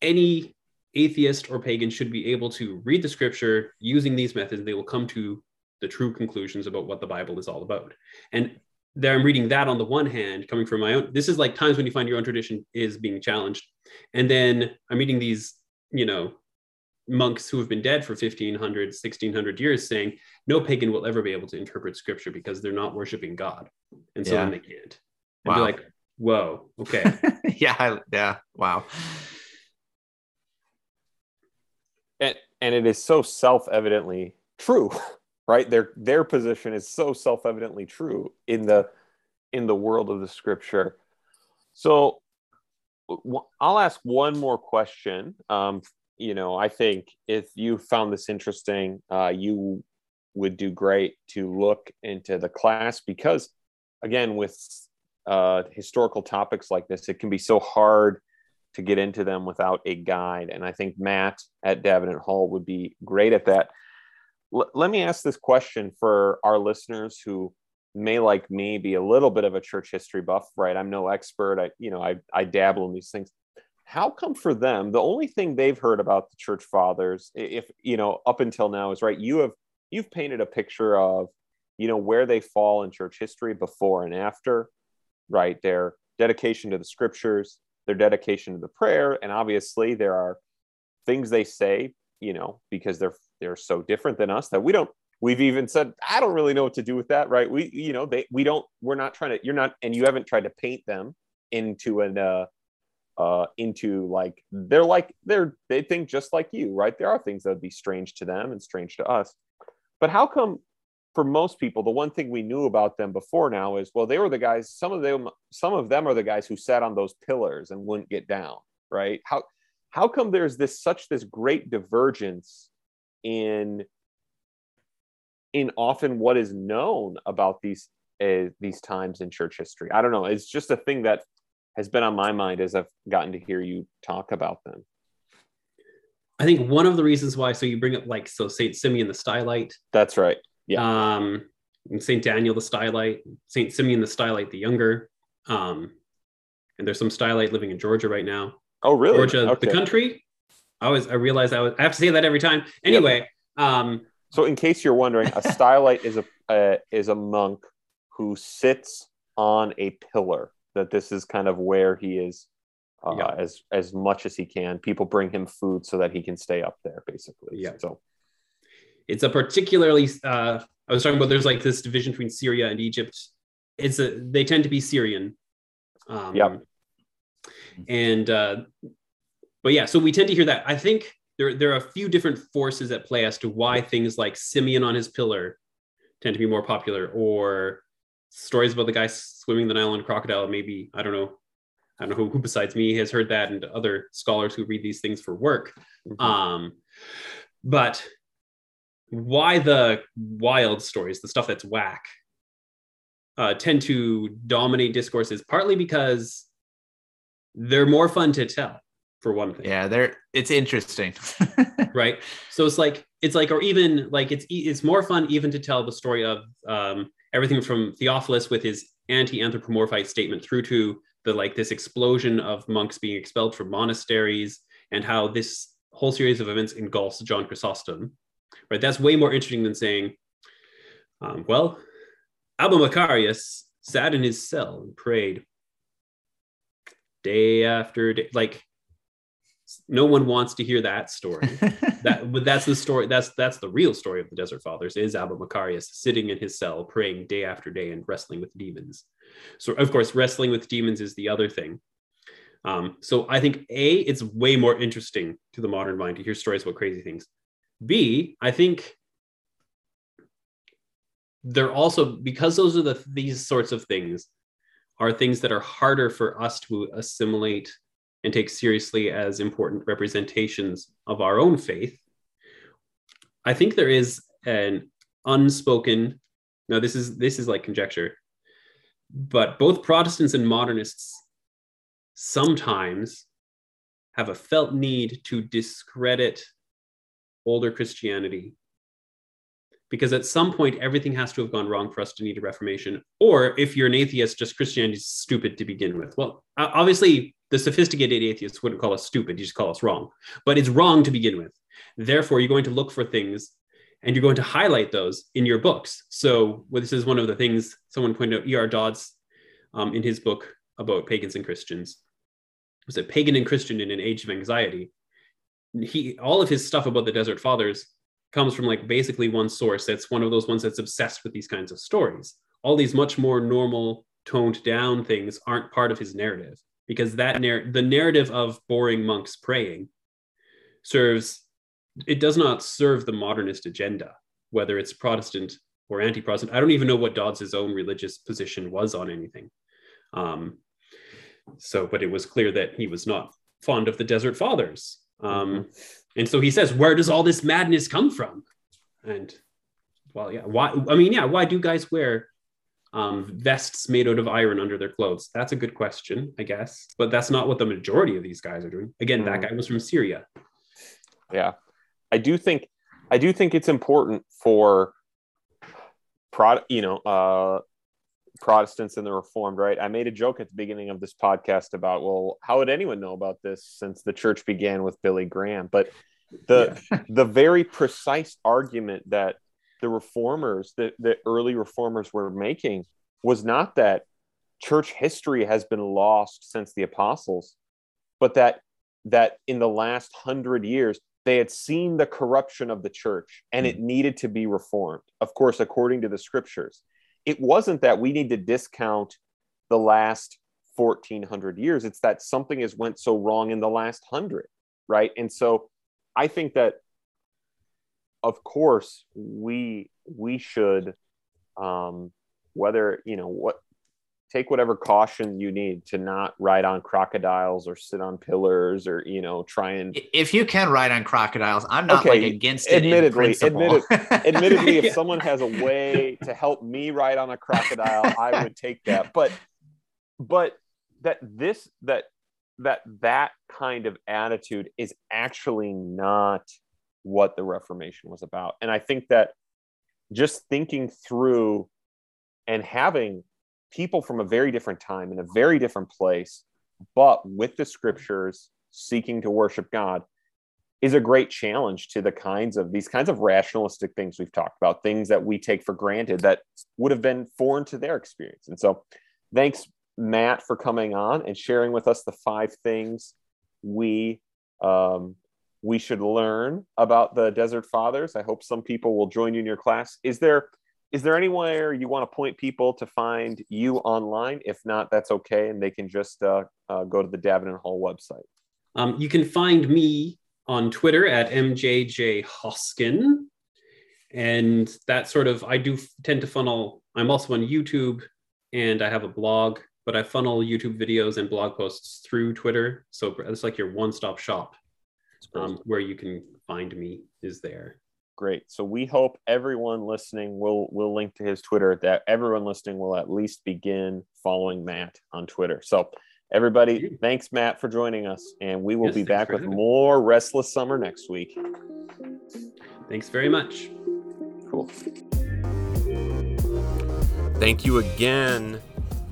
any atheist or pagan should be able to read the scripture using these methods. They will come to the true conclusions about what the Bible is all about. And there I'm reading that on the one hand, coming from my own. This is like times when you find your own tradition is being challenged, and then I'm reading these, you know, monks who have been dead for 1500 1600 years saying no pagan will ever be able to interpret scripture because they're not worshiping god and so yeah. then they can't and wow. like whoa okay yeah I, yeah wow and and it is so self-evidently true right? Their their position is so self-evidently true in the in the world of the scripture. So i'll ask one more question. Um, you know i think if you found this interesting uh, you would do great to look into the class because again with uh, historical topics like this it can be so hard to get into them without a guide. And i think matt at davenant hall would be great at that L- let me ask this question for our listeners who may like me be a little bit of a church history buff right? I'm no expert. I you know i, I dabble in these things. How come for them the only thing they've heard about the church fathers if you know up until now is right you have you've painted a picture of you know where they fall in church history before and after right? Their dedication to the scriptures their dedication to the prayer and obviously there are things they say you know because they're they're so different than us that we don't we've even said i don't really know what to do with that right? We you know they we don't we're not trying to you're not and you haven't tried to paint them into an uh uh into like they're like they're they think just like you right? There are things that would be strange to them and strange to us. But how come for most people the one thing we knew about them before now is well they were the guys some of them some of them are the guys who sat on those pillars and wouldn't get down right? How how come there's this such this great divergence in in often what is known about these uh, these times in church history. I don't know. It's just a thing that has been on my mind as I've gotten to hear you talk about them. I think one of the reasons why, so you bring up like so Saint Simeon the Stylite. That's right. Yeah. Um, Saint Daniel the Stylite, Saint Simeon the Stylite the Younger. Um, and there's some Stylite living in Georgia right now. Oh, really? Georgia, okay. the country. I always I realize I, was, I have to say that every time. Anyway, yep. um, so in case you're wondering, a stylite is a uh, is a monk who sits on a pillar. That this is kind of where he is uh, yeah. as as much as he can. People bring him food so that he can stay up there, basically. Yeah. So it's a particularly. Uh, I was talking about there's like this division between Syria and Egypt. It's a they tend to be Syrian. Um, yeah. And uh, but yeah, so we tend to hear that. I think there, there are a few different forces at play as to why things like Simeon on his pillar tend to be more popular, or stories about the guy swimming the Nile and crocodile. Maybe I don't know. I don't know who, who, besides me has heard that, and other scholars who read these things for work. Mm-hmm. Um, but why the wild stories, the stuff that's whack, uh, tend to dominate discourses, partly because they're more fun to tell for one thing. Yeah, there it's interesting. right. So it's like it's like or even like it's it's more fun even to tell the story of um, everything from Theophilus with his anti-anthropomorphite statement through to the like this explosion of monks being expelled from monasteries and how this whole series of events engulfs John Chrysostom, right? That's way more interesting than saying, um, well, Abba Macarius sat in his cell and prayed day after day. Like, no one wants to hear that story. that, but that's the story. That's that's the real story of the Desert Fathers. Is Abba Macarius sitting in his cell praying day after day and wrestling with demons. So of course, wrestling with demons is the other thing. Um, so I think a it's way more interesting to the modern mind to hear stories about crazy things. B I think they're also because those are the these sorts of things are things that are harder for us to assimilate and take seriously as important representations of our own faith. I think there is an unspoken now this is this is like conjecture but both Protestants and modernists sometimes have a felt need to discredit older Christianity. Because at some point, everything has to have gone wrong for us to need a reformation. Or if you're an atheist, just Christianity is stupid to begin with. Well, obviously, the sophisticated atheists wouldn't call us stupid, you just call us wrong. But it's wrong to begin with. Therefore, you're going to look for things and you're going to highlight those in your books. So, well, this is one of the things someone pointed out, E.R. Dodds um, in his book about pagans and Christians was a pagan and Christian in an age of anxiety. He all of his stuff about the Desert Fathers comes from like basically one source. That's one of those ones that's obsessed with these kinds of stories. All these much more normal, toned down things aren't part of his narrative because that narr- the narrative of boring monks praying serves it does not serve the modernist agenda, whether it's Protestant or anti-Protestant. I don't even know what Dodds's own religious position was on anything. Um, so, but it was clear that he was not fond of the Desert Fathers. Um, mm-hmm. And so he says, "Where does all this madness come from?" And well, yeah, why? I mean, yeah, why do guys wear um, vests made out of iron under their clothes? That's a good question, I guess. But that's not what the majority of these guys are doing. Again, that guy was from Syria. Yeah, I do think I do think it's important for prod, you know, uh, Protestants and the Reformed, right? I made a joke at the beginning of this podcast about, well, how would anyone know about this since the church began with Billy Graham? But the yeah. the very precise argument that the reformers, the, the early reformers were making was not that church history has been lost since the apostles, but that that in the last hundred years they had seen the corruption of the church and it hmm. needed to be reformed, of course, according to the scriptures. It wasn't that we need to discount the last 1400 years, it's that something has went so wrong in the last 100, right? And so I think that of course we we should um whether you know what take whatever caution you need to not ride on crocodiles or sit on pillars or you know try and if you can ride on crocodiles i'm not okay, like against it admittedly admitted, admittedly if someone has a way to help me ride on a crocodile i would take that. But but that this that that that kind of attitude is actually not what the reformation was about and i think that just thinking through and having people from a very different time in a very different place, but with the scriptures seeking to worship God is a great challenge to the kinds of these kinds of rationalistic things we've talked about, things that we take for granted that would have been foreign to their experience. And so, thanks, Matt, for coming on and sharing with us the five things we um, we should learn about the Desert Fathers. I hope some people will join you in your class. Is there is there anywhere you want to point people to find you online? If not, that's okay, and they can just uh, uh, go to the Davenant Hall website. Um, you can find me on Twitter at mjjhoskin, and that sort of I do tend to funnel. I'm also on YouTube, and I have a blog, but I funnel YouTube videos and blog posts through Twitter. So it's like your one-stop shop, um, where you can find me is there great. So we hope everyone listening will will link to his Twitter. That everyone listening will at least begin following Matt on Twitter. So everybody, thanks Matt for joining us, and we will yes, be back with more Restless Summer next week. Thanks very much. Cool. Thank you again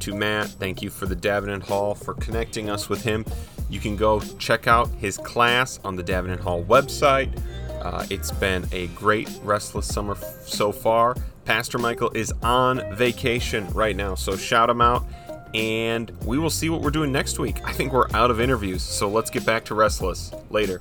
to Matt. Thank you for the Davenant Hall for connecting us with him. You can go check out his class on the Davenant Hall website Uh, it's been a great restless summer f- so far. Pastor Michael is on vacation right now, so shout him out. And we will see what we're doing next week. I think we're out of interviews, so let's get back to Restless later.